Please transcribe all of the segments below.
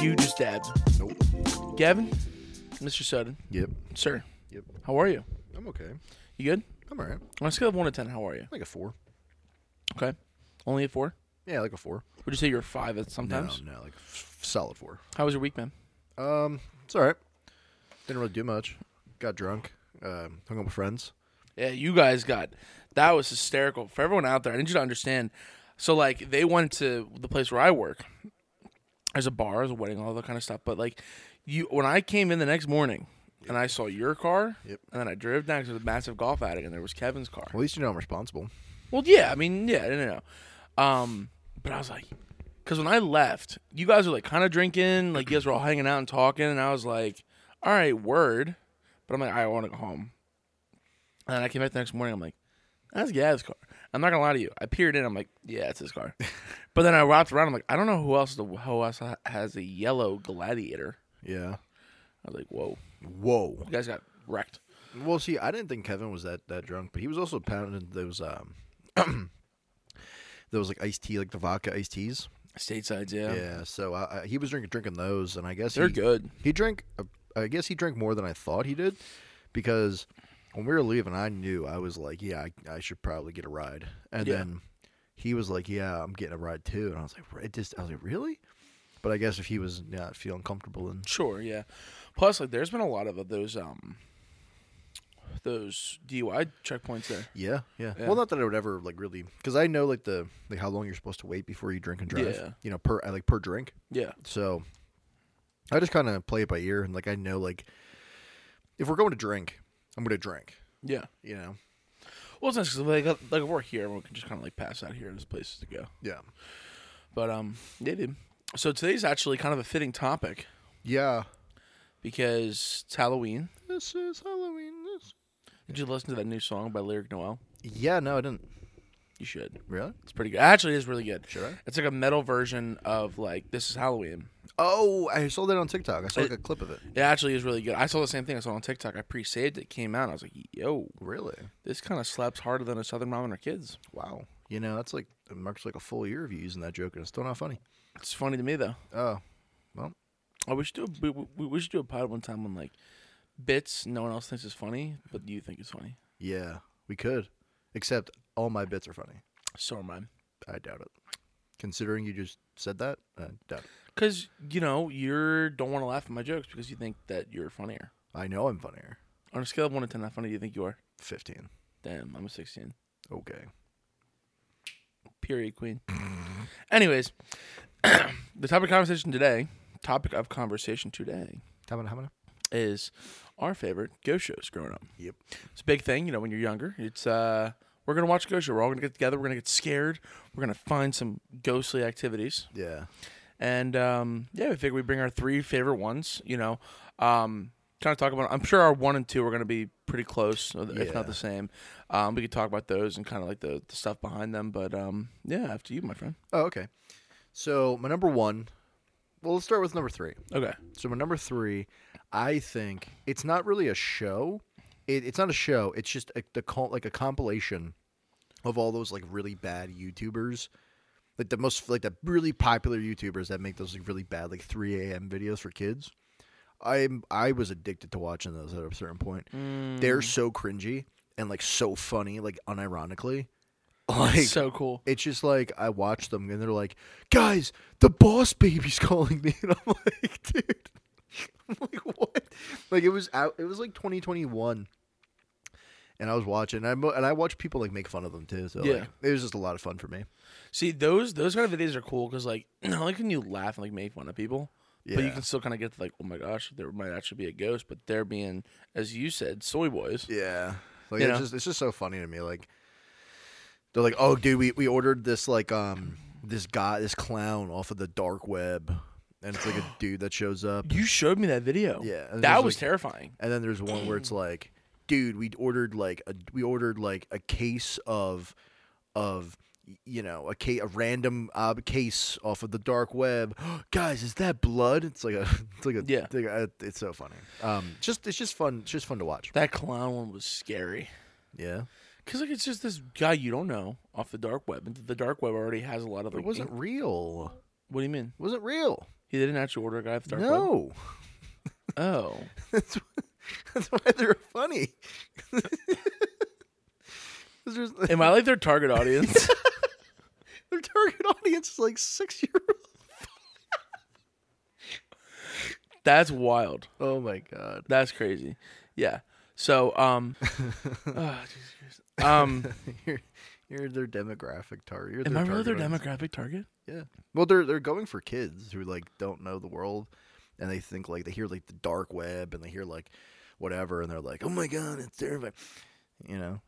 You just dabbed. Nope. Gavin, Mr. Sowden, Yep. sir. Yep. How are you? I'm okay. You good? I'm alright. On a scale of one to ten, how are you? Like a four. Okay. Only a four. Yeah, like a four. Would you say you're a five at sometimes? No, no, like f- solid four. How was your week, man? Um, it's alright. Didn't really do much. Got drunk. Um, hung out with friends. Yeah, you guys got that was hysterical for everyone out there. I need you to understand. So like they went to the place where I work. There's a bar, there's a wedding, all that kind of stuff. But like you, when I came in the next morning and I saw your car, Yep. and then I drove down to the massive golf attic, and there was Kevin's car. At least you know I'm responsible. Well, yeah, I mean, yeah, no, no, no. Um, but I was like, because when I left, you guys were like kind of drinking, like you guys were all hanging out and talking, and I was like, all right, word. But I'm like, I want to go home. And then I came back the next morning. I'm like, that's Gav's car. I'm not gonna lie to you. I peered in. I'm like, yeah, it's his car. but then I wrapped around. I'm like, I don't know who else the who else has a yellow Gladiator. Yeah. I was like, whoa, Whoa. you guys got wrecked. Well, see, I didn't think Kevin was that that drunk, but he was also pounding those um, those like iced tea, like the vodka iced teas. Statesides, yeah, Yeah. so I, I, he was drinking drinking those, and I guess they're he, good. He drank. uh, I guess he drank more than I thought he did, because when we were leaving, I knew I was like, yeah, I, I should probably get a ride, and Yeah. then he was like, yeah, I'm getting a ride too, and I was like, it just, I was like, really? But I guess if he was not feeling comfortable, then Sure, yeah. Plus, like, there's been a lot of those um, those DUI checkpoints there. yeah, yeah, Yeah. Well, not that I would ever like really, because I know like the like how long you're supposed to wait before you drink and drive. Yeah. You know, per like per drink. Yeah, So I just kind of play it by ear, and like I know like if we're going to drink, I'm to drink. yeah. You know. Well, it's nice because like, uh, like we're here, we can just kind of like pass out here. And there's places to go. Yeah. But um, yeah, dude. So today's actually kind of a fitting topic Yeah. because it's Halloween. This is Halloween. This. Did you listen to that new song by Lyric Noel? Yeah. No, I didn't. You should. Really? It's pretty good. Actually, it is really good. Should I? It's like a metal version of like This is Halloween. Oh, I saw that on TikTok. I saw like a clip of it. It actually is really good. I saw the same thing. I saw on TikTok. I pre-saved it. Came out. And I was like, yo, Really? this kind of slaps harder than a Southern Mom and her kids. Wow. You know, that's like it marks like a full year of you using that joke, and it's still not funny. It's funny to me though. Oh, well, we should do a, we, we, we should do a pod one time when like bits no one else thinks is funny, but you think is funny. yeah, we could. Except all my bits are funny. So am I. I doubt it. Considering you just said that, I doubt it. Because you know you don't want to laugh at my jokes because you think that you're funnier. I know I'm funnier. On a scale of one to ten, how funny do you think you are? Fifteen. Damn, I'm a sixteen. Okay. Period, queen. Anyways, the topic of conversation today, topic of conversation today, How many? How many? is our favorite ghost shows growing up. Yep. It's a big thing, you know, when you're younger. It's uh we're gonna watch a ghost show. We're all gonna get together. We're gonna get scared. We're gonna find some ghostly activities. Yeah. And um, yeah, we figure we bring our three favorite ones. You know, um, kind of talk about. I'm sure our one and two are going to be pretty close, if Yeah. not the same. Um, we could talk about those and kind of like the, the stuff behind them. But um, yeah, after you, my friend. Oh, okay. So my number one. Well, let's start with number three. Okay. So my number three, I think it's not really a show. It, it's not a show. It's just a, the like a compilation of all those like really bad YouTubers, like the most like the really popular YouTubers that make those like really bad like 3 a.m. videos for kids. I'm I was addicted to watching those at a certain point. They're mm. so cringy and like so funny, like unironically. Like so cool. it's just like I watch them and they're like, guys, the boss baby's calling me, and I'm like, dude, I'm like what? Like it was out. It was like 2021, and I was watching, and I mo- and I watched people like make fun of them too. So Yeah. like, it was just a lot of fun for me. See, those those kind of videos are cool because like, I like when you laugh and like make fun of people. But you can still kind of get to like, oh my gosh, there might actually be a ghost, but they're being, as you said, soy boys. Yeah, like it's know? just it's just so funny to me. Like they're like, oh, dude, we we ordered this like um this guy this clown off of the dark web, and it's like a dude that shows up. You showed me that video. Yeah, that was like- terrifying. And then there's one where it's like, dude, we ordered like a we ordered like a case of of you know a case a random uh, case off of the dark web. Guys, is that blood? It's like a it's like a Yeah. it's like a- it's so funny. Um, just it's just fun. It's just fun to watch. That clown one was scary. Yeah. Because like it's just this guy you don't know off the dark web, and the dark web already has a lot of It wasn't real. What do you mean? It wasn't real. He didn't actually order a guy off the dark web. No. Oh, That's why, that's why they're funny. am I like their target audience? their target audience is like six year old. That's wild. Oh my god. That's crazy. Yeah. So um, Jesus um, you're, you're their demographic target. You're am their I really their audience. demographic target? Yeah. Well, they're they're going for kids who like don't know the world, and they think like they hear like the dark web and they hear like whatever, and they're like, oh my god, it's terrifying. You know.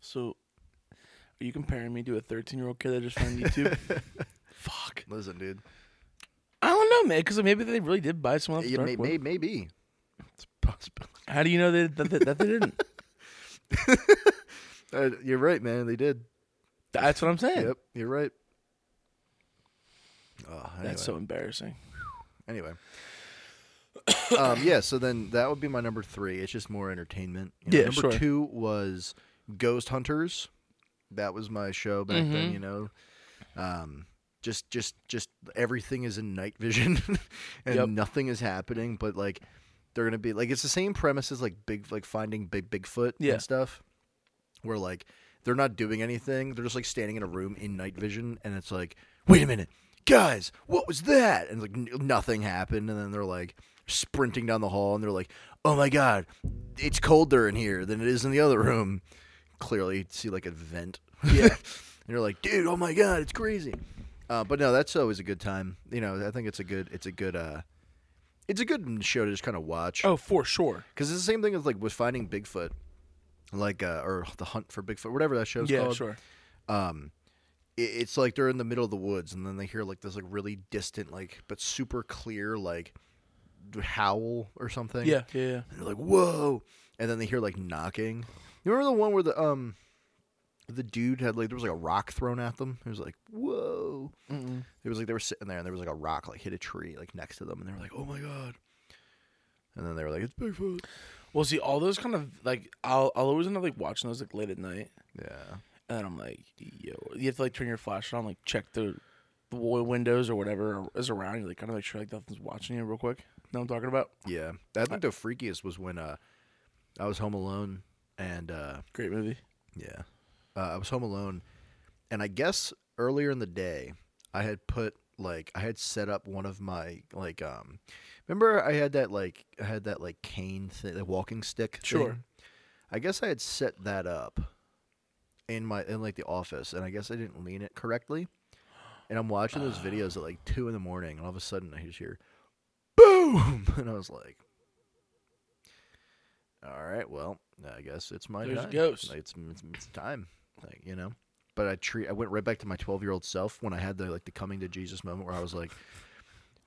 So, are you comparing me to a 13 year old kid that just found YouTube? Fuck. Listen, dude. I don't know, man. Because maybe they really did buy some off the Yeah, may, may, maybe. It's possible. How do you know that that, that, that they didn't? Uh, you're right, man. They did. That's what I'm saying. Yep, you're right. Oh, anyway. That's so embarrassing. Anyway. um, yeah, so then that would be my number three. It's just more entertainment. You know, Yeah, number sure. two was Ghost Hunters. That was my show back then. Mhm. You know, um, just just just everything is in night vision, and Yep. nothing is happening. But like, they're gonna be like it's the same premise as like big like finding big Bigfoot Yeah. and stuff, where like they're not doing anything. They're just like standing in a room in night vision, and it's like, wait a minute, guys, what was that? And like nothing happened, and then they're like sprinting down the hall, and they're like, oh my god, it's colder in here than it is in the other room. Clearly, see like a vent. Yeah. and you're like, dude, oh my god, it's crazy. Uh, but no, that's always a good time. You know, I think it's a good, it's a good, uh, it's a good show to just kind of watch. Oh, for sure. Because it's the same thing as like with finding Bigfoot, like uh, or the hunt for Bigfoot, whatever that show's yeah, called. sure. Um, it's like they're in the middle of the woods, and then they hear like this like really distant, like but super clear like howl or something. Yeah, yeah, yeah. and they're like whoa, and then they hear like knocking. You remember the one where the um. The dude had like there was like a rock thrown at them. It was like whoa. Mm-mm. It was like they were sitting there and there was like a rock like hit a tree like next to them and they were like oh my god. And then they were like it's Bigfoot. Well, see, all those kind of like I'll I'll always end up like watching those like late at night, Yeah. And I'm like, yo, you have to like turn your flashlight on, like check the the windows or whatever is around you, like kind of make sure like nothing's watching you real quick. Know what I'm talking about? Yeah, I think the freakiest was when uh, I was home alone, and uh, Great movie. yeah, uh, I was home alone, and I guess earlier in the day, I had put like I had set up one of my like um, remember I had that like I had that like cane thing, the walking stick. Sure. thing? I guess I had set that up in my in like the office, and I guess I didn't lean it correctly. And I'm watching those videos at like two in the morning, and all of a sudden I just hear boom, and I was like, "All right, well, I guess it's my There's a time. ghost. Like, it's, it's it's time, like you know." But I treat I went right back to my 12 year old self when I had the like the coming to Jesus moment where I was like,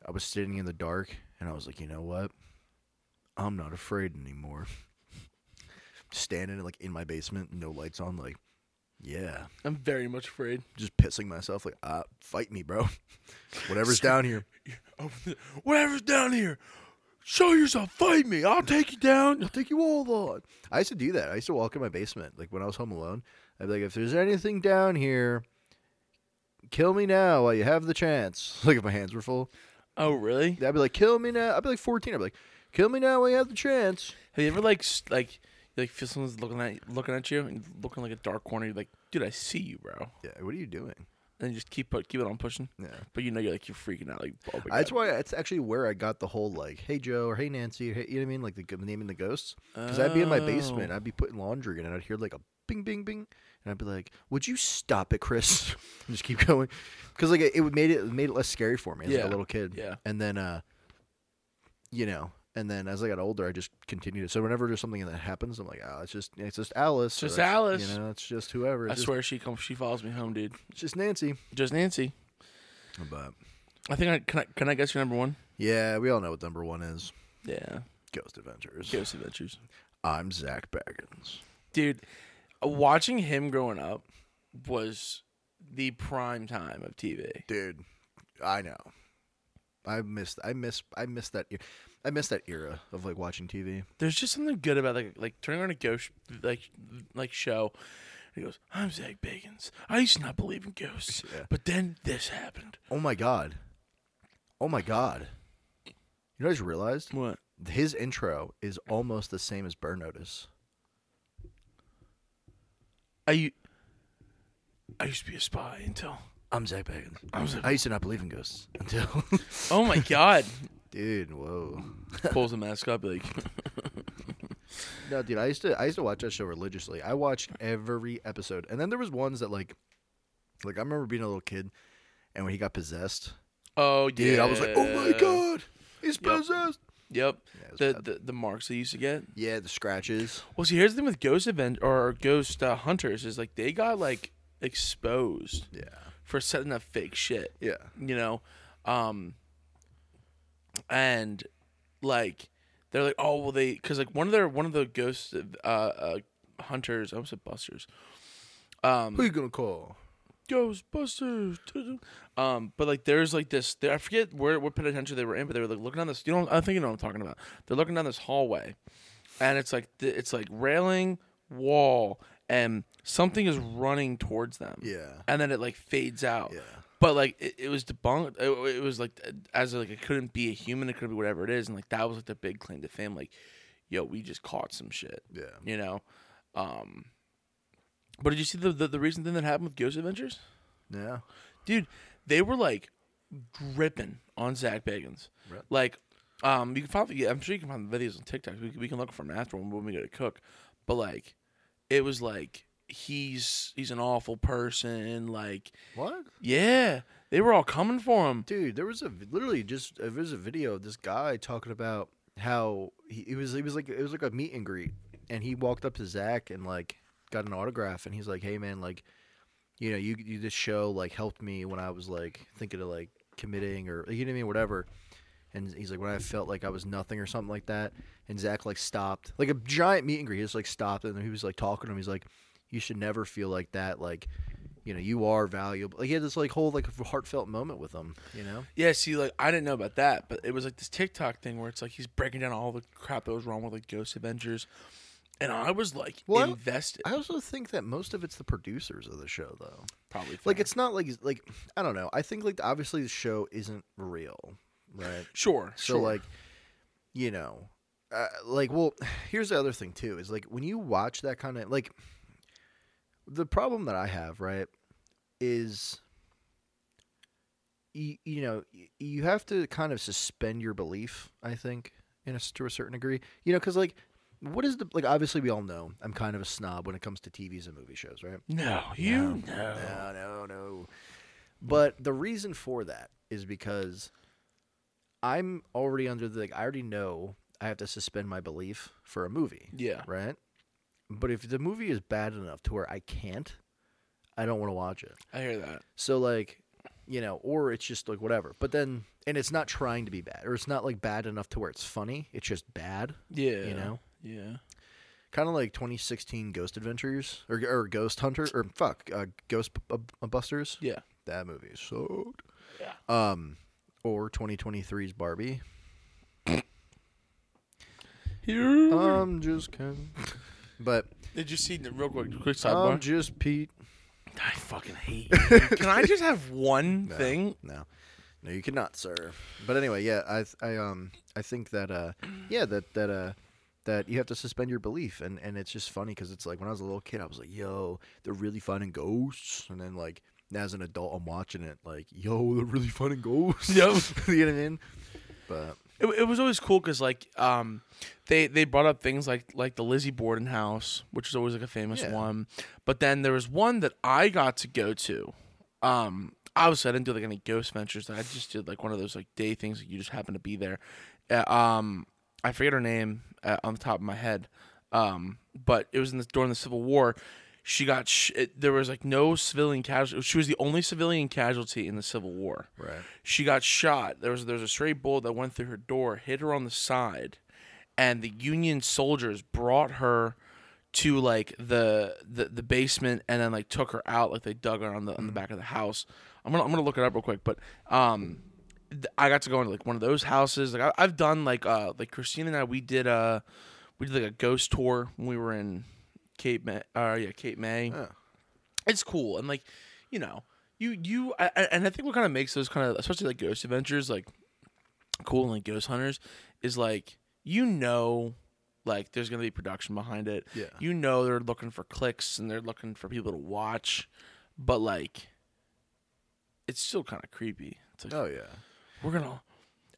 I was sitting in the dark, and I was like, you know what? I'm not afraid anymore. Standing like in my basement, no lights on, like, yeah, I'm very much afraid. just pissing myself, like, ah, fight me, bro. Whatever's down here. Whatever's down here, show yourself. Fight me. I'll take you down. I'll take you all on. I used to do that. I used to walk in my basement, like when I was home alone. I'd be like, if there's anything down here, kill me now while you have the chance. Like if my hands were full. Oh, really? I'd be like, kill me now. I'd be like 14. I'd be like, kill me now while you have the chance. Have you ever like like you, like feel someone's looking at looking at you and looking like a dark corner? You're like, dude, I see you, bro. Yeah, what are you doing? And you just keep put keep it on pushing. Yeah. But you know you're like you're freaking out. Like, oh my That's God. why it's actually where I got the whole like, hey Joe or hey Nancy, or, hey, you know what I mean, like the naming the ghosts. Because I'd be in my basement, Oh. I'd be putting laundry in, and I'd hear like a bing, bing, bing, and I'd be like, "Would you stop it, Chris?" and just keep going, because like it would made it made it less scary for me as like, Yeah. a little kid. Yeah. And then, uh, you know, and then as I got older, I just continued it. So whenever there's something that happens, I'm like, "Oh, it's just it's just Alice, Just Alice. You know, it's just whoever. I just, swear she comes. She follows me home, dude. it's just Nancy." Just Nancy. But I think I can. I, can I guess your number one? yeah, we all know what number one is. Yeah. Ghost Adventures. Ghost Adventures. I'm Zach Bagans. Dude, uh, watching him growing up was the prime time of TV. dude i know i missed i miss i missed that year I miss that era of like watching TV. There's just something good about like like turning on a ghost like like show. He goes, "I'm Zach Bagans. I used to not believe in ghosts, Yeah. but then this happened." Oh my god. Oh my god. You know what I just realized? What? His intro is almost the same as Burn Notice. I used to be a spy until. I'm Zach Bagans. I was like, I used to not believe in ghosts until. oh my god! dude, whoa. Pulls the mask up like. No, dude, I used to I used to watch that show religiously. I watched every episode, and then there was ones that like, like I remember being a little kid, and when he got possessed, Oh dude, yeah. I was like, oh my god, he's Yep. possessed. Yep. Yeah, The, the the marks they used to get. yeah, the scratches. Well, see, here's the thing with ghost event or ghost uh, hunters is like they got like exposed Yeah, for setting up fake shit. yeah, you know um and like they're like oh well they because like one of their one of the ghost uh, uh hunters i almost said busters. Um who you gonna call? ghostbusters. Um but like there's like this i forget where what penitentiary they were in but they were like looking down this you know i think you know what i'm talking about. They're looking down this hallway and it's like th- it's like railing wall and something is running towards them. Yeah, and then it like fades out. Yeah, but like it, it was debunked. It, it was like as like it couldn't be a human. It could be whatever it is, and like that was like the big claim to fame. Like, yo, we just caught some shit. yeah. You know. Um. But did you see the the, the recent thing that happened with Ghost Adventures, Yeah, dude? They were like dripping on Zach Bagans. Right. Like, um, you can find. yeah, I'm sure you can find the videos on TikTok. We can, we can look for them after when, when we go to cook. But like, it was like he's he's an awful person. Like, what? yeah, they were all coming for him. Dude, there was a literally just there was a video of this guy talking about how he it was it was like it was like a meet and greet, and he walked up to Zach and like got an autograph, and he's like, "Hey man, like, you know, you you this show like helped me when I was like thinking of like committing or you know what I mean, whatever." And he's like, when I felt like I was nothing or something like that, and Zach like stopped, like a giant meet and greet. He just like stopped, and he was like talking to him. He's like, "You should never feel like that. Like, you know, you are valuable." Like he had this like whole like heartfelt moment with him. You know? Yeah, see, like I didn't know about that, but it was like this TikTok thing where it's like he's breaking down all the crap that was wrong with like Ghost Adventures, and I was like Well, invested. I also think that most of it's the producers of the show, though. Probably Like it's not like like I don't know. I think like obviously the show isn't real, right? sure, So sure. like, you know, uh, like well, here's the other thing too is like when you watch that kind of like, the problem that I have right is. You, you know you have to kind of suspend your belief i think in a, to a certain degree you know because like what is the like obviously we all know i'm kind of a snob when it comes to tvs and movie shows right no, you know. no, no, no. But the reason for that is because I'm already under the like I already know I have to suspend my belief for a movie, Yeah, right? But if the movie is bad enough to where I can't, I don't want to watch it. I hear that. So like, you know, or it's just like whatever. But then and it's not trying to be bad or it's not like bad enough to where it's funny. It's just bad, Yeah, you know? Yeah, Kind of like 2016 Ghost Adventures or, or Ghost Hunter or fuck, uh, Ghost B- B- Busters. yeah, That movie is so. Yeah. Um, or 2023's Barbie. Here. I'm just kidding. But Did you see real quick? Quick sidebar. I'm just Pete. I fucking hate. You. Can I just have one No. thing? No, no, you cannot, sir. But anyway, yeah, I, I, um, I think that, uh, yeah, that that uh, that you have to suspend your belief, and and it's just funny because it's like when I was a little kid, I was like, yo, they're really finding ghosts, and then like now as an adult, I'm watching it like, yo, they're really finding ghosts. Yep. you know what I mean? But It, it was always cool because like um, they they brought up things like like the Lizzie Borden house, which is always like a famous Yeah. one. But then there was one that I got to go to. Um, obviously I didn't do like any ghost ventures. I just did like one of those like day things. That you just happen to be there. Uh, um, I forget her name uh, on the top of my head. Um, but it was in the, during the Civil War. She got sh- it, there was like no civilian casualty. She was the only civilian casualty in the Civil War right. she got shot. There was there was a stray bullet that went through her door, hit her on the side, and the Union soldiers brought her to like the the, the basement and then like took her out. Like they dug her on the on the back of the house. I'm gonna I'm gonna look it up real quick, but um, th- I got to go into like one of those houses. Like I, I've done like uh like Christina and I we did uh we did like a ghost tour when we were in Cape May. Uh yeah, Cape May. Oh. It's cool and like you know you you I, I- and I think what kind of makes those kind of especially like ghost adventures like cool and like ghost hunters is like you know like there's gonna be production behind it. Yeah. You know they're looking for clicks and they're looking for people to watch, but like it's still kind of creepy. It's like Oh yeah. we're gonna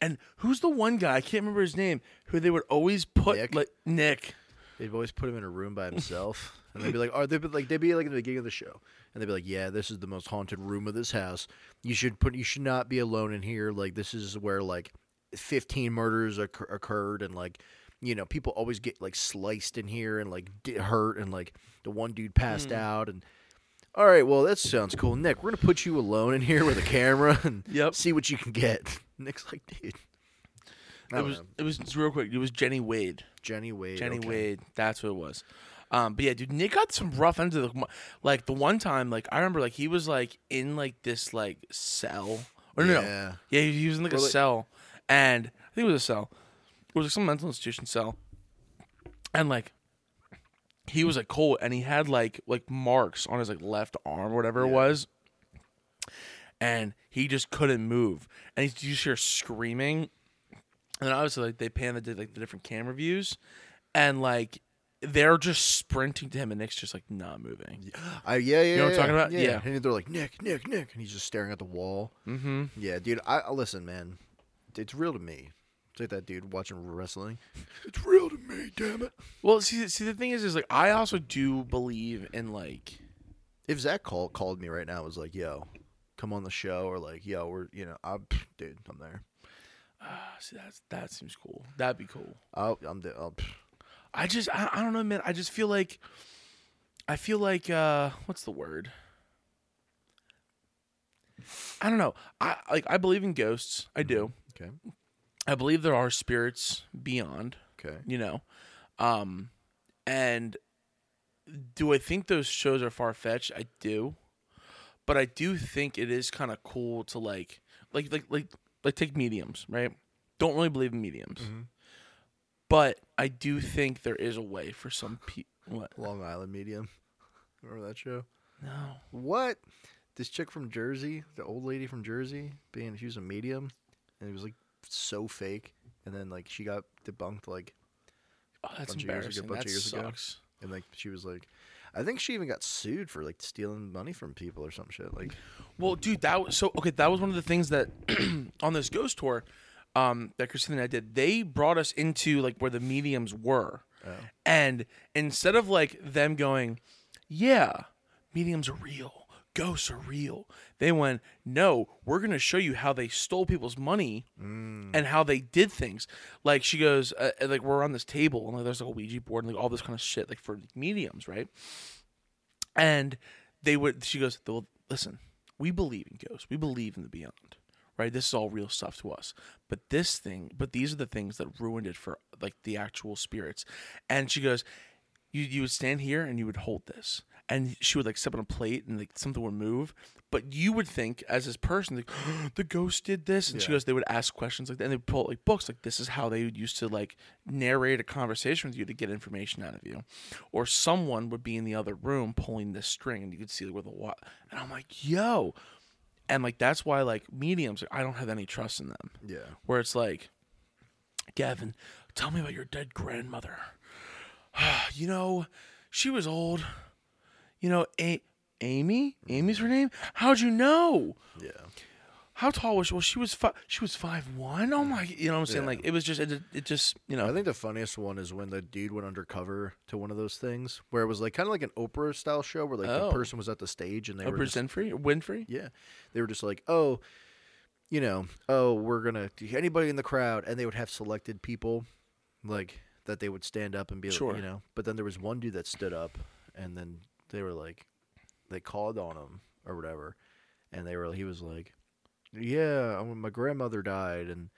and who's the one guy I can't remember his name who they would always put Nick? like Nick. They'd always put him in a room by himself, and they'd be like, "Oh, they'd be like, they'd be like in the beginning of the show, and they'd be like, "Yeah, this is the most haunted room of this house. You should put, you should not be alone in here. Like, this is where like 15 murders occur- occurred, and like, you know, people always get like sliced in here and like get hurt, and like the one dude passed Hmm. out, and all right, well, that sounds cool, Nick. We're gonna put you alone in here with a camera and Yep. see what you can get. Nick's like, dude, It was know. it was real quick. It was Jenny Wade. Jenny Wade. Jenny okay. Wade. That's what it was. Um, but yeah, dude, Nick got some rough ends of the like the one time, like I remember, like he was like in like this like cell. Or no, no, Yeah. yeah, he he was in like Or, a like- cell, and I think it was a cell. It was like some mental institution cell, and like he was like cold, and he had like like marks on his like left arm or whatever it was, and he just couldn't move, and he you just hear screaming, and then obviously like they pan the like the different camera views, and like they're just sprinting to him, and Nick's just like not moving. I yeah yeah. you know what I'm yeah, talking about? Yeah. Yeah. And they're like Nick, Nick, Nick, and he's just staring at the wall. Mm-hmm. Yeah, dude. I, I listen, man. It's real to me. It's like that dude watching wrestling. It's real to me, damn it. Well, see, see, the thing is, is like I also do believe in like If Zach called called me right now, was like, "Yo, come on the show," or like, "Yo, we're you know, I'm dude, I'm there. see that's that seems cool. That'd be cool. I'll, I'm there. I'll, I just I, I don't know, man. I just feel like I feel like uh what's the word? I don't know. I like I believe in ghosts. I do. okay, I believe there are spirits beyond, okay. you know. Um and do I think those shows are far fetched? I do. But I do think it is kind of cool to like like like like like take mediums, right? Don't really believe in mediums. Mhm. But I do think there is a way for some people. What? Long Island Medium. Remember that show? No. What? This chick from Jersey, the old lady from Jersey, being she was a medium, and it was like so fake, and then like she got debunked like Oh, that's Bunch of years ago- embarrassing. bunch that of years ago. sucks. And like she was like, I think she even got sued for like stealing money from people or some shit. Like, Well, dude, that was so okay. That was one of the things that on this ghost tour um, that Christina and I did. They brought us into like where the mediums were, oh, and instead of like them going, "Yeah, mediums are real, ghosts are real," they went, "No, we're gonna show you how they stole people's money mm, and how they did things." Like she goes, uh, uh, like we're on this table and like there's like a Ouija board and like all this kind of shit, like for mediums, right? And they would. She goes, "Well, listen, we believe in ghosts. We believe in the beyond." Right, this is all real stuff to us. But this thing, but these are the things that ruined it for like the actual spirits. And she goes, you you would stand here and you would hold this, and she would like step on a plate and like something would move, but you would think as this person like the ghost did this, and she goes they would ask questions like that, and they would pull out, like books like this is how they used to like narrate a conversation with you to get information out of you, or someone would be in the other room pulling this string and you could see where the what, and I'm like yo, and like that's why like mediums like, I don't have any trust in them. Yeah, where it's like, Gavin, tell me about your dead grandmother. you know, she was old. You know, A- Amy. Amy's her name. How'd you know? yeah. How tall was she? Well, she was fi- she was five one. Oh my! You know what I'm saying? Yeah. Like it was just it, it just you know. I think the funniest one is when the dude went undercover to one of those things where it was like kind of like an Oprah style show where like Oh. the person was at the stage and they were Oprah just, Winfrey Winfrey. yeah, they were just like, oh, you know, oh, we're gonna anybody in the crowd, and they would have selected people like that they would stand up and be Sure. like, you know, but then there was one dude that stood up, and then they were like, they called on him or whatever, and they were he was like, yeah, my grandmother died and.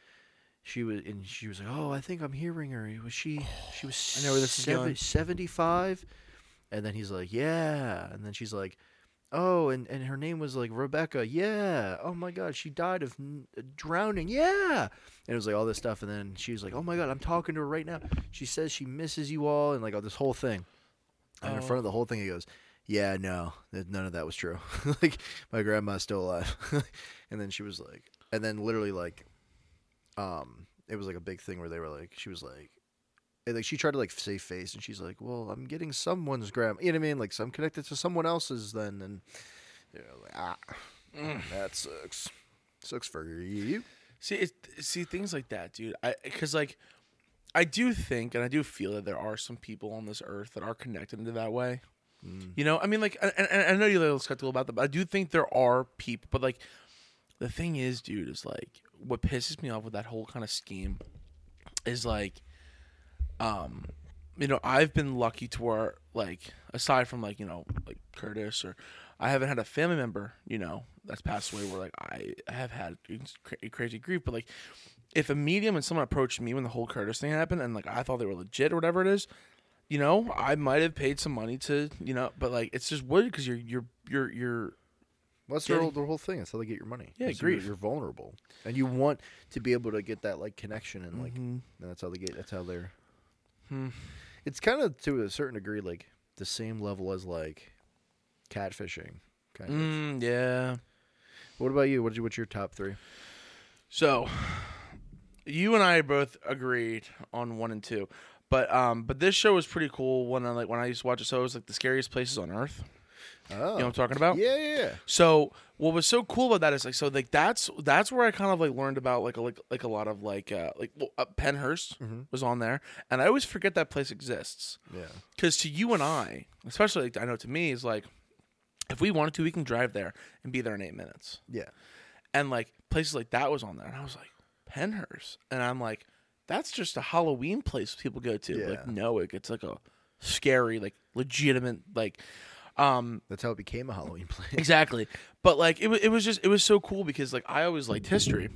She was, and she was like, "Oh, I think I'm hearing her. Was she? She was. I know where this is going. 75 and then he's like, "Yeah," and then she's like, oh, and, and her name was like Rebecca. Yeah. Oh my God, she died of n- uh, drowning. Yeah. And it was like all this stuff, and then she was like, oh my God, I'm talking to her right now. She says she misses you all, and like all this whole thing. And in Oh. front of the whole thing, he goes, yeah, no, none of that was true. like my grandma's still alive. and then she was like, and then literally like, um, it was like a big thing where they were like, she was like. and, like she tried to like save face, and she's like, "Well, I'm getting someone's grandma." You know what I mean? Like, so I'm connected to someone else's then, and you know, like, ah, that sucks. Sucks for you. See, it, see things like that, dude. I because like I do think and I do feel that there are some people on this earth that are connected into that way. You know, I mean, like, and, and and I know you're a little skeptical about that, but I do think there are people. But like, the thing is, dude, is like what pisses me off with that whole kind of scheme is like, um, you know, I've been lucky to where like aside from like you know like Curtis or I haven't had a family member you know that's passed away where like I have had crazy grief, but like if a medium and someone approached me when the whole Curtis thing happened and like I thought they were legit or whatever it is, you know, I might have paid some money to you know, but like it's just weird because you're you're you're you're Well, that's Yeah. the whole, the whole thing. That's how they get your money. Yeah, It's you're- You're vulnerable, and you want to be able to get that like connection, and like Mhm. and that's how they get. That's how they're. Hmm. It's kind of to a certain degree like the same level as like catfishing. Kind of. mm, yeah. What about you? What's your, what's your top three? So, you and I both agreed on one and two, but um, but this show was pretty cool. When I like when I used to watch it, so it was like the scariest places on earth. Oh, You know what I'm talking about? yeah, yeah, yeah. So what was so cool about that is like so like that's that's where I kind of like learned about like a, like like a lot of like uh like well, uh, Pennhurst Mhm. was on there, and I always forget that place exists Yeah. because to you and I, especially like, I know to me is like if we wanted to, we can drive there and be there in eight minutes. Yeah. and like places like that was on there, and I was like Pennhurst, and I'm like, that's just a Halloween place people go to. Yeah. Like, no, it gets like a scary, like legitimate, like, um, That's how it became a Halloween place. exactly. But like, it was it was just it was so cool because like I always liked history.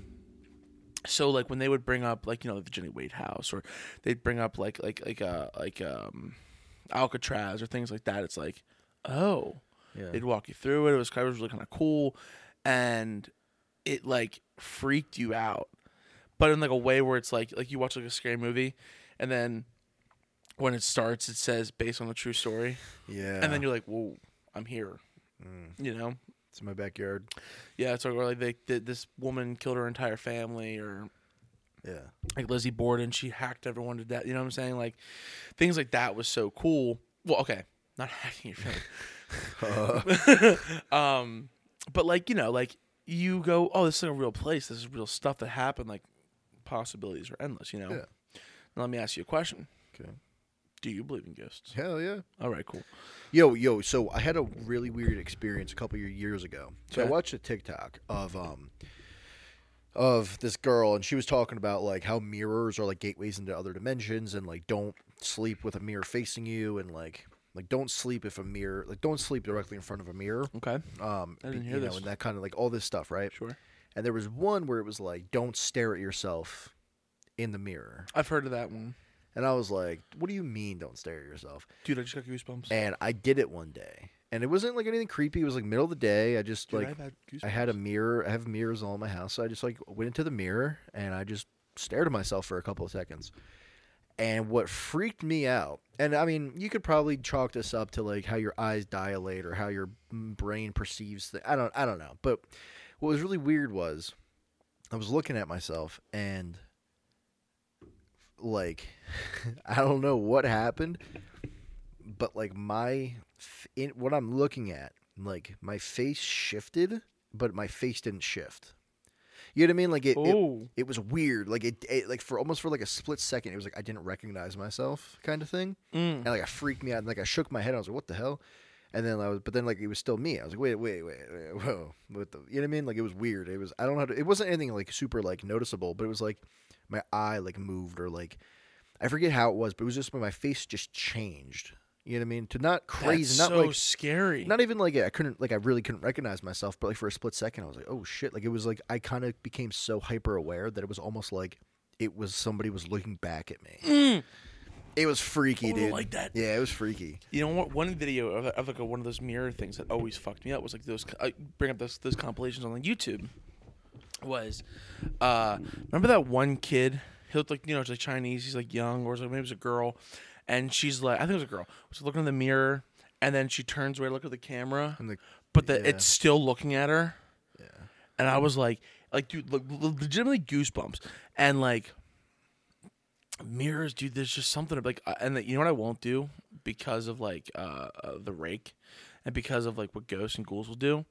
So like when they would bring up like you know the Jenny Wade house or they'd bring up like like like uh like um Alcatraz or things like that, it's like oh Yeah. They'd walk you through it. It was kind of really kind of cool, and it like freaked you out, but in like a way where it's like like you watch like a scary movie, and then when it starts, it says based on a true story, yeah. and then you're like, whoa, I'm here, Mm. you know? it's in my backyard. Yeah, it's like, or like they, th this woman killed her entire family, or Yeah. like Lizzie Borden, she hacked everyone to death. You know what I'm saying? Like things like that was so cool. Well, okay, not hacking your family. um, but like you know, like you go, oh, this is a real place. This is real stuff that happened. Like possibilities are endless. You know. Yeah. Now, let me ask you a question. Okay. Do you believe in ghosts? Hell yeah. All right, cool. Yo, yo, so I had a really weird experience a couple of years ago. So I watched a TikTok of um of this girl and she was talking about like how mirrors are like gateways into other dimensions and like don't sleep with a mirror facing you and like like don't sleep if a mirror like don't sleep directly in front of a mirror. Okay, Um I didn't hear you know, and that kind of like all this stuff, right? sure. And there was one where it was like don't stare at yourself in the mirror. I've heard of that one, And I was like, what do you mean don't stare at yourself? dude. I just got goosebumps. and I did it one day, and it wasn't like anything creepy. It was like middle of the day. I just Dude, like had. I had a mirror. I have mirrors all in my house, so I just like went into the mirror and I just stared at myself for a couple of seconds. And what freaked me out, and I mean, you could probably chalk this up to like how your eyes dilate or how your brain perceives. I don't, I don't know. But what was really weird was I was looking at myself and like I don't know what happened, but like my in, what I'm looking at, like my face shifted, but my face didn't shift. You know what I mean? Like it, it, Oh, it was weird. Like it, it, like for almost for like a split second, it was like I didn't recognize myself, kind of thing, mm. and like I freaked me out. And like I shook my head. I was like, "What the hell?" And then I was, but then like it was still me. I was like, "Wait, wait, wait, wait whoa!" What the? You know what I mean? Like it was weird. It was I don't know. How to, it wasn't anything like super like noticeable, but it was like my eye like moved or like I forget how it was, but it was just my face just changed. You know what I mean? To not crazy, That's not so like scary. not even like I couldn't like I really couldn't recognize myself, but like for a split second I was like, "Oh shit." Like it was like I kind of became so hyper aware that it was almost like it was somebody was looking back at me. Mm. It was freaky, dude. liked that. Yeah, it was freaky. You know what? One video of, of like a, one of those mirror things that always fucked me up was like those. I bring up those those compilations on like YouTube. Was, uh, remember that one kid? He looked like you know, it's like Chinese. He's like young, or like, maybe it was a girl, and she's like, I think it was a girl. Was looking in the mirror, and then she turns away to look at the camera, And the, but the, yeah. it's still looking at her. Yeah. And I was like, like, dude, le- legitimately goosebumps. And like, mirrors, dude. There's just something like, uh, and the, you know what I won't do because of like uh, uh, the rake, and because of like what ghosts and ghouls will do,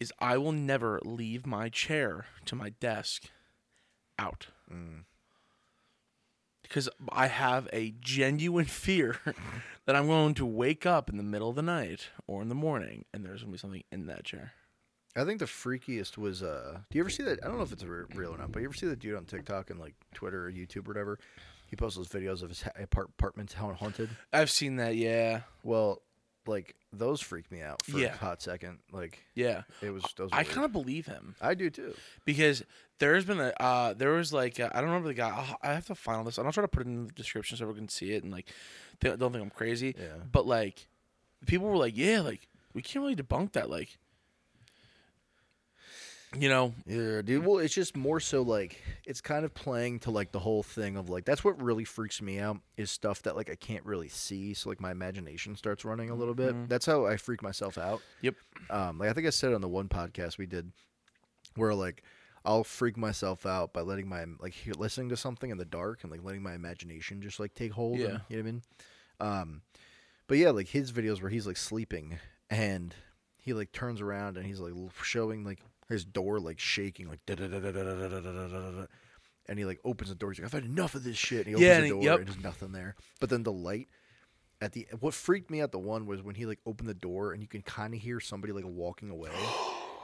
is I will never leave my chair to my desk out. Mm. Because I have a genuine fear that I'm going to wake up in the middle of the night or in the morning and there's going to be something in that chair. I think the freakiest was uh do you ever see that I don't know if it's real or not, but you ever see that dude on TikTok and like Twitter or YouTube or whatever? He posts those videos of his ha- apart- apartments haunted. I've seen that, yeah. Well, like those freaked me out for Yeah. a hot second. Like Yeah. it was those. I kind of believe him I do too. because there's been a uh, there was like uh, I don't remember the guy. I'll, I have to find all this. and I'll try to put it in the description so everyone can see it and like they don't think I'm crazy. Yeah. But like people were like, yeah, like we can't really debunk that. Like you know, Yeah, dude. Well, it's just more so like it's kind of playing to like the whole thing of like that's what really freaks me out is stuff that like I can't really see. So like my imagination starts running a little bit. That's how I freak myself out. Yep. Um, like I think I said on the one podcast we did, where like I'll freak myself out by letting my like hear, listening to something in the dark and like letting my imagination just like take hold. and- Yeah. you know what I mean. Um, but yeah, like his videos where he's like sleeping and he like turns around and he's like showing like his door like shaking like da da da da da da da da da da da and he like opens the door. He's like, I've had enough of this shit. And he opens Yeah, the and door he- yep. and there's nothing there. But then the light at the what freaked me out the one was when he like opened the door and you can kind of hear somebody like walking away,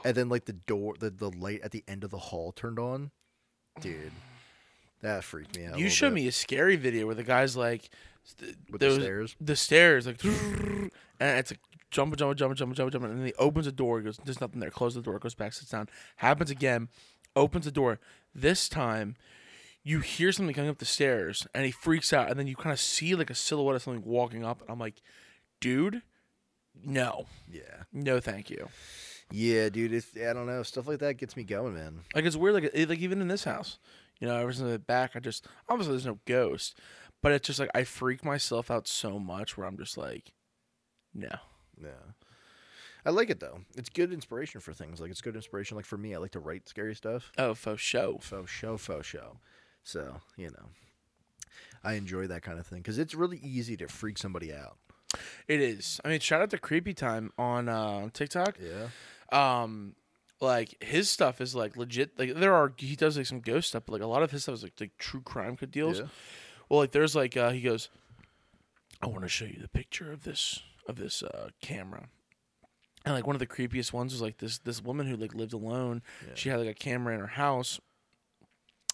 and then like the door the the light at the end of the hall turned on. Dude, that freaked me out. a you little showed bit. me a scary video where the guy's like th- with there the was- stairs. the stairs like and it's like jumping, jumping, jumping, jumping, jumping, jumping, and then he opens the door. He goes, "There's nothing there." Closes the door. Goes back, sits down. Happens again. Opens the door. This time, you hear something coming up the stairs, and he freaks out. And then you kind of see like a silhouette of something walking up. And I'm like, "Dude, no, Yeah, no, thank you." yeah, dude. It's, I don't know. Stuff like that gets me going, man. Like it's weird. Like it, like even in this house, you know, ever since the back, I just obviously there's no ghost, but it's just like I freak myself out so much where I'm just like, no. Yeah. I like it though. It's good inspiration for things. Like it's good inspiration. Like for me, I like to write scary stuff. Oh, faux show. Faux show, faux show. So you know, I enjoy that kind of thing because it's really easy to freak somebody out. It is. I mean, shout out to Creepy Time on uh, TikTok. Yeah. Um, like his stuff is like legit. Like there are he does like some ghost stuff, but like a lot of his stuff is like like true crime deals. Yeah. Well, like there's like uh, he goes, I want to show you the picture of this of this uh, camera. And like one of the creepiest ones was like this this woman who like lived alone. Yeah. She had like a camera in her house,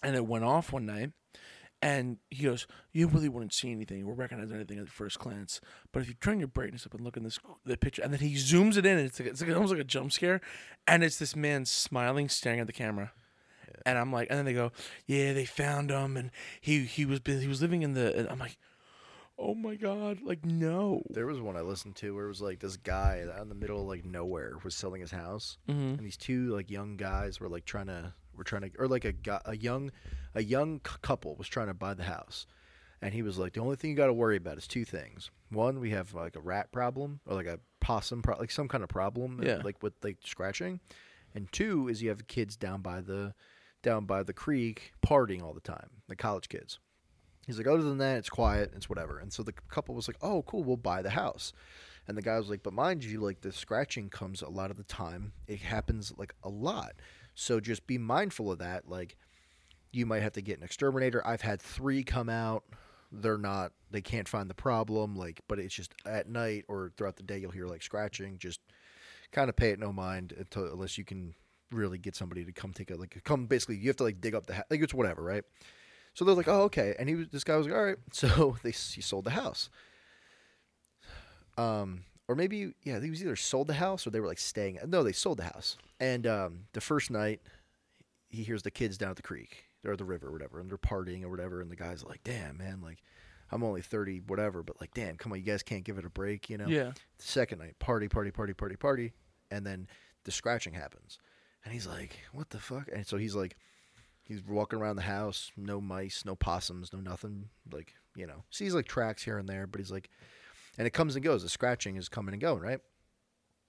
and it went off one night. And he goes, "You really wouldn't see anything or recognize anything at first glance, but if you turn your brightness up and look in this the picture, and then he zooms it in, and it's like it's like almost like a jump scare, and it's this man smiling, staring at the camera." And I'm like, and then they go, "Yeah, they found him, and he he was he was living in the." And I'm like, "Oh my god!" Like no. There was one I listened to where it was like this guy out in the middle of like nowhere was selling his house, Mm-hmm. and these two like young guys were like trying to were trying to or like a guy, a young a young cou- couple was trying to buy the house, and he was like, the only thing you got to worry about is two things. One, we have like a rat problem or like a possum, pro- like some kind of problem, Yeah. like with like scratching, and two is you have kids down by the down by the creek partying all the time, the college kids. He's like, other than that, it's quiet, it's whatever. And so the couple was like, oh, cool, we'll buy the house. And the guy was like, but mind you, like the scratching comes a lot of the time. It happens like a lot. So just be mindful of that. Like, you might have to get an exterminator. I've had three come out. They're not, they can't find the problem. Like, but it's just at night or throughout the day, you'll hear like scratching. Just kind of pay it no mind until, unless you can really get somebody to come take a, like, come basically, you have to like dig up the, ha- like, it's whatever, right? So they're like, "Oh, okay." And he was this guy was like, "All right." So they he sold the house. Um, or maybe yeah, he was either sold the house or they were like staying. No, they sold the house. And um, the first night, he hears the kids down at the creek or the river or whatever, and they're partying or whatever. And the guy's like, "Damn, man, like." I'm only 30, whatever, but like, damn, come on, you guys can't give it a break, you know? Yeah. The Second night, party, party, party, party, party, and then the scratching happens, and he's like, "What the fuck?" And so he's like, he's walking around the house, no mice, no possums, no nothing, like you know, sees like tracks here and there, but he's like, and it comes and goes. The scratching is coming and going, right?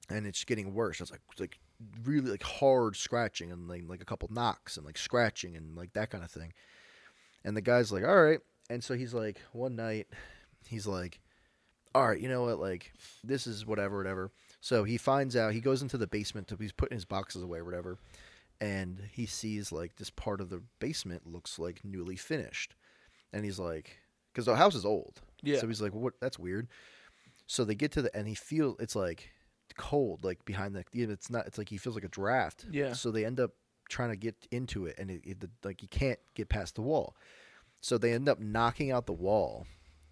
And it's getting worse. It's like like really like hard scratching and like like a couple knocks and like scratching and like that kind of thing. And the guy's like, "All right," and so he's like, one night, he's like, "All right, you know what? Like, this is whatever, whatever." So he finds out. He goes into the basement to he's putting his boxes away, or whatever, and he sees like this part of the basement looks like newly finished, and he's like, because the house is old, Yeah. So he's like, "What? That's weird." So they get to the and he feels it's like cold, like behind the. It's not. It's like he feels like a draft. Yeah. So they end up trying to get into it, and it, it like he can't get past the wall. So they end up knocking out the wall,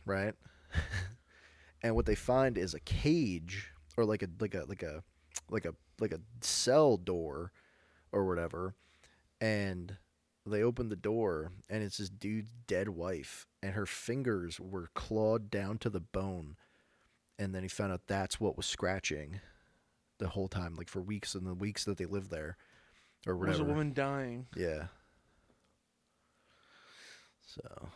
right? and what they find is a cage or like a like a like a like a like a cell door or whatever. And they opened the door and it's this dude's dead wife and her fingers were clawed down to the bone. And then he found out that's what was scratching the whole time, like for weeks and the weeks that they lived there. Or whatever. There Was a woman dying? Yeah. So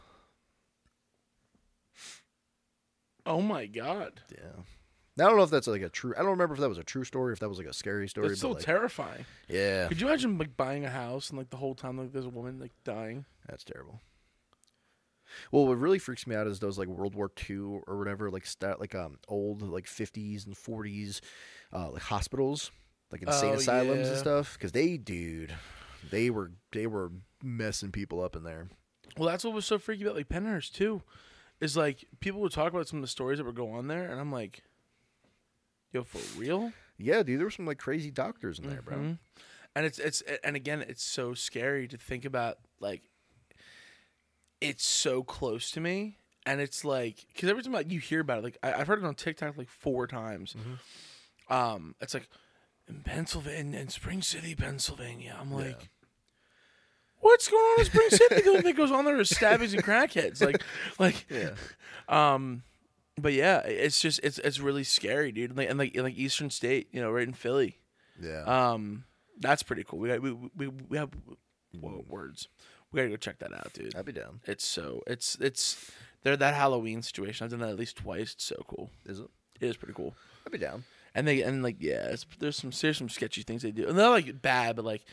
Oh my god. yeah. Now, I don't know if that's like a true. I don't remember if that was a true story, if that was like a scary story. But so like, terrifying. yeah, Could you imagine like buying a house and like the whole time like there's a woman like dying? that's terrible. Well, what really freaks me out is those like World War II or whatever, like stat, like um old like 50s and 40s, uh, like hospitals, like insane Oh, asylums and stuff. Because they, dude, they were they were messing people up in there. Well, that's what was so freaky about like Pennhurst too, is like people would talk about some of the stories that would go on there, and I'm like, yo, for real? Yeah, dude, there were some like crazy doctors in there, bro. Mhm. And it's it's and again, it's so scary to think about. Like, it's so close to me, and it's like because every time like you hear about it, like I, I've heard it on TikTok like four times. Mm-hmm. Um, it's like in Pennsylvania, in Spring City, Pennsylvania. I'm like. Yeah. What's going on in Spring City? The only thing that goes on there is stabbings and crackheads. Like, like, Yeah, um, but yeah, it's just it's it's really scary, dude. Like and like in like Eastern State, you know, right in Philly. yeah. Um, that's pretty cool. We got, we we we have whoa, words. We gotta go check that out, dude. I'd be down. It's so it's it's they're that Halloween situation. I've done that at least twice. It's so cool. Is it? It is pretty cool. I'd be down. And they and like yeah, it's, there's some there's some sketchy things they do. And they're like bad, but like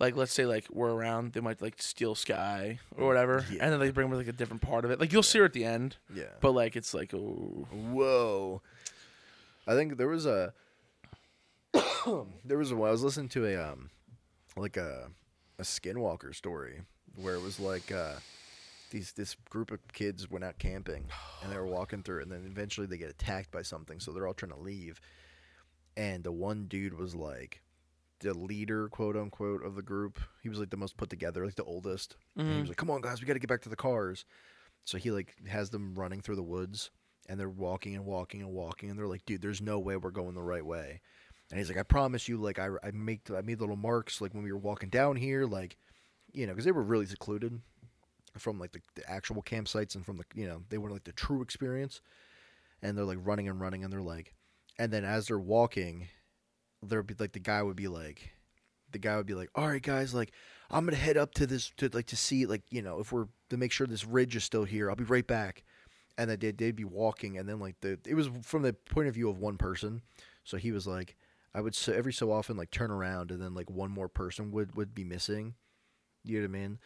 like let's say like we're around, they might like steal Sky or whatever, Yeah. and then they bring like a different part of it. Like you'll see her at the end, Yeah. but like it's like oh Whoa. I think there was a there was a I was listening to a um like a a skinwalker story where it was like uh these this group of kids went out camping and they were walking through and then eventually they get attacked by something so they're all trying to leave and the one dude was like the leader quote unquote of the group. He was like the most put together like the oldest. And he Mhm. was like come on guys we got to get back to the cars. So he like has them running through the woods and they're walking and walking and walking and they're like dude there's no way we're going the right way. And he's like i promise you like i, I make i made little marks like when we were walking down here like you know because they were really secluded from like the, the actual campsites and from the you know they were like the true experience. And they're like running and running and they're like and then as they're walking there'd be like the guy would be like the guy would be like all right guys like i'm gonna head up to this to like to see like you know if we're to make sure this ridge is still here i'll be right back. And then they'd, they'd be walking and then like the it was from the point of view of one person. So he was like i would so every so often like turn around and then like one more person would would be missing. You know what i mean?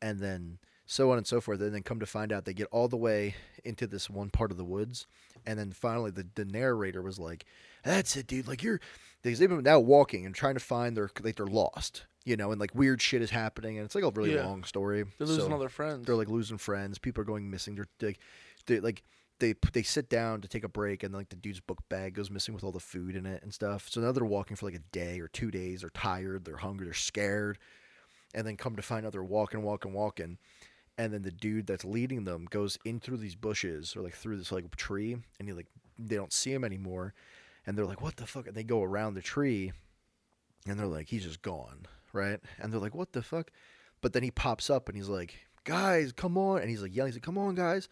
And then so on and so forth and then come to find out they get all the way into this one part of the woods and then finally the, the narrator was like that's it dude like you're because they've been now walking and trying to find their like they're lost you know and like weird shit is happening and it's like a really Yeah. long story they're losing So- all their friends. they're like losing friends. People are going missing. They're like, they like they they sit down to take a break, and like the dude's book bag goes missing with all the food in it and stuff. So now they're walking for like a day or two days. They're tired. They're hungry. They're scared, and then come to find out they're walking, walking, walking, and then the dude that's leading them goes in through these bushes or like through this like tree, and he like they don't see him anymore, and they're like, what the fuck? And they go around the tree, and they're like, he's just gone, right? And they're like, what the fuck? But then he pops up and he's like, guys, come on. And he's like yelling, he's like, come on, guys.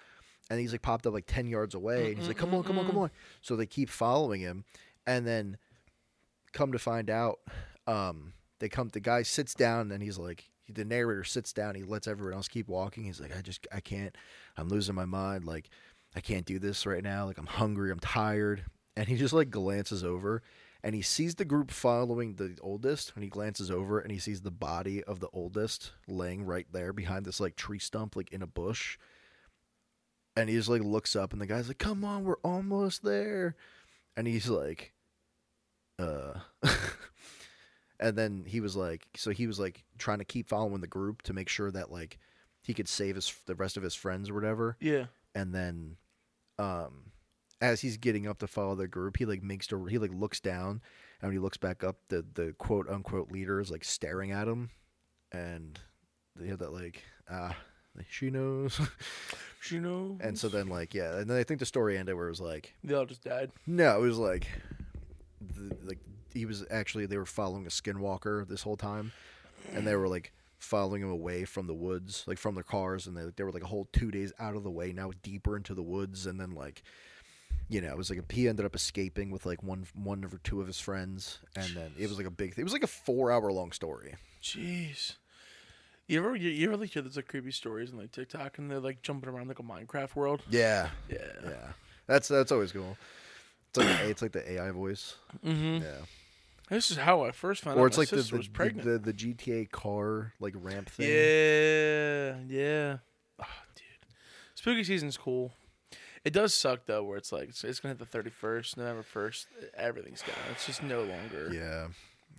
and he's like popped up like ten yards away, and he's like, "Come on, come on, come on!" So they keep following him, and then come to find out, um, they come. The guy sits down, and he's like, the narrator sits down. He lets everyone else keep walking. He's like, "I just, I can't. I'm losing my mind. Like, I can't do this right now. Like, I'm hungry. I'm tired." And he just like glances over, and he sees the group following the oldest and he glances over and he sees the body of the oldest laying right there behind this like tree stump like in a bush and he just like looks up and the guy's like come on we're almost there and he's like uh and then he was like so he was like trying to keep following the group to make sure that like he could save his the rest of his friends or whatever Yeah. and then um as he's getting up to follow the group he like makes to he like looks down and when he looks back up the the quote unquote leader is like staring at him and they have that like ah she knows She knows. and so then like yeah and then i think the story ended where it was like they all just died. no it was like the, like he was actually they were following a skinwalker this whole time and they were like following him away from the woods like from their cars and they, they were like a whole two days out of the way now deeper into the woods and then like you know it was like a, he ended up escaping with like one one or two of his friends and then it was like a big thing. it was like a four hour long story Jeez. You ever you, you ever like hear those like creepy stories on like TikTok and they're like jumping around like a Minecraft world? yeah Yeah. yeah that's that's always cool it's like it's like the ai voice Mm-hmm. yeah This is how I first found or out it's my like the the, was the, pregnant. the the gta car like ramp thing Yeah, yeah. Oh, dude, spooky season's cool. It does suck though, where it's like it's, it's gonna hit the thirty first, November first. Everything's gone. It's just no longer. yeah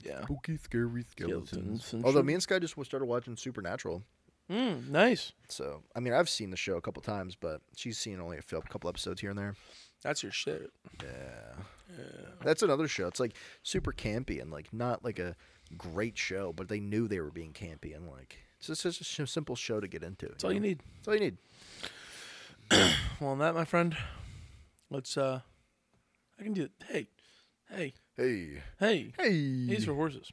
Yeah. spooky scary skeletons Skeletons although me and sky just started watching supernatural Mm, nice. So, I mean, I've seen the show a couple times, but she's seen only a couple episodes here and there. That's your shit. Yeah. Yeah. That's another show. It's like super campy and like not like a great show, but they knew they were being campy and like it's just, it's just a simple show to get into. That's all you need. That's all you need. Well, on that, my friend, let's. uh I can do it. Hey, hey, Hey. hey. Hey. These are horses.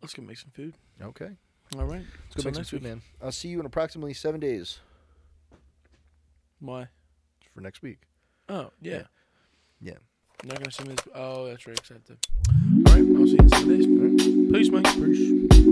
Let's go make some food. Okay. All right. Let's go make some food, week. man. I'll see you in approximately seven days Why? For next week. Oh, yeah. Yeah. You're not gonna send me this. Oh, that's right. 'cause I have to. All right. I'll see you in seven days. Peace, mate. Peace.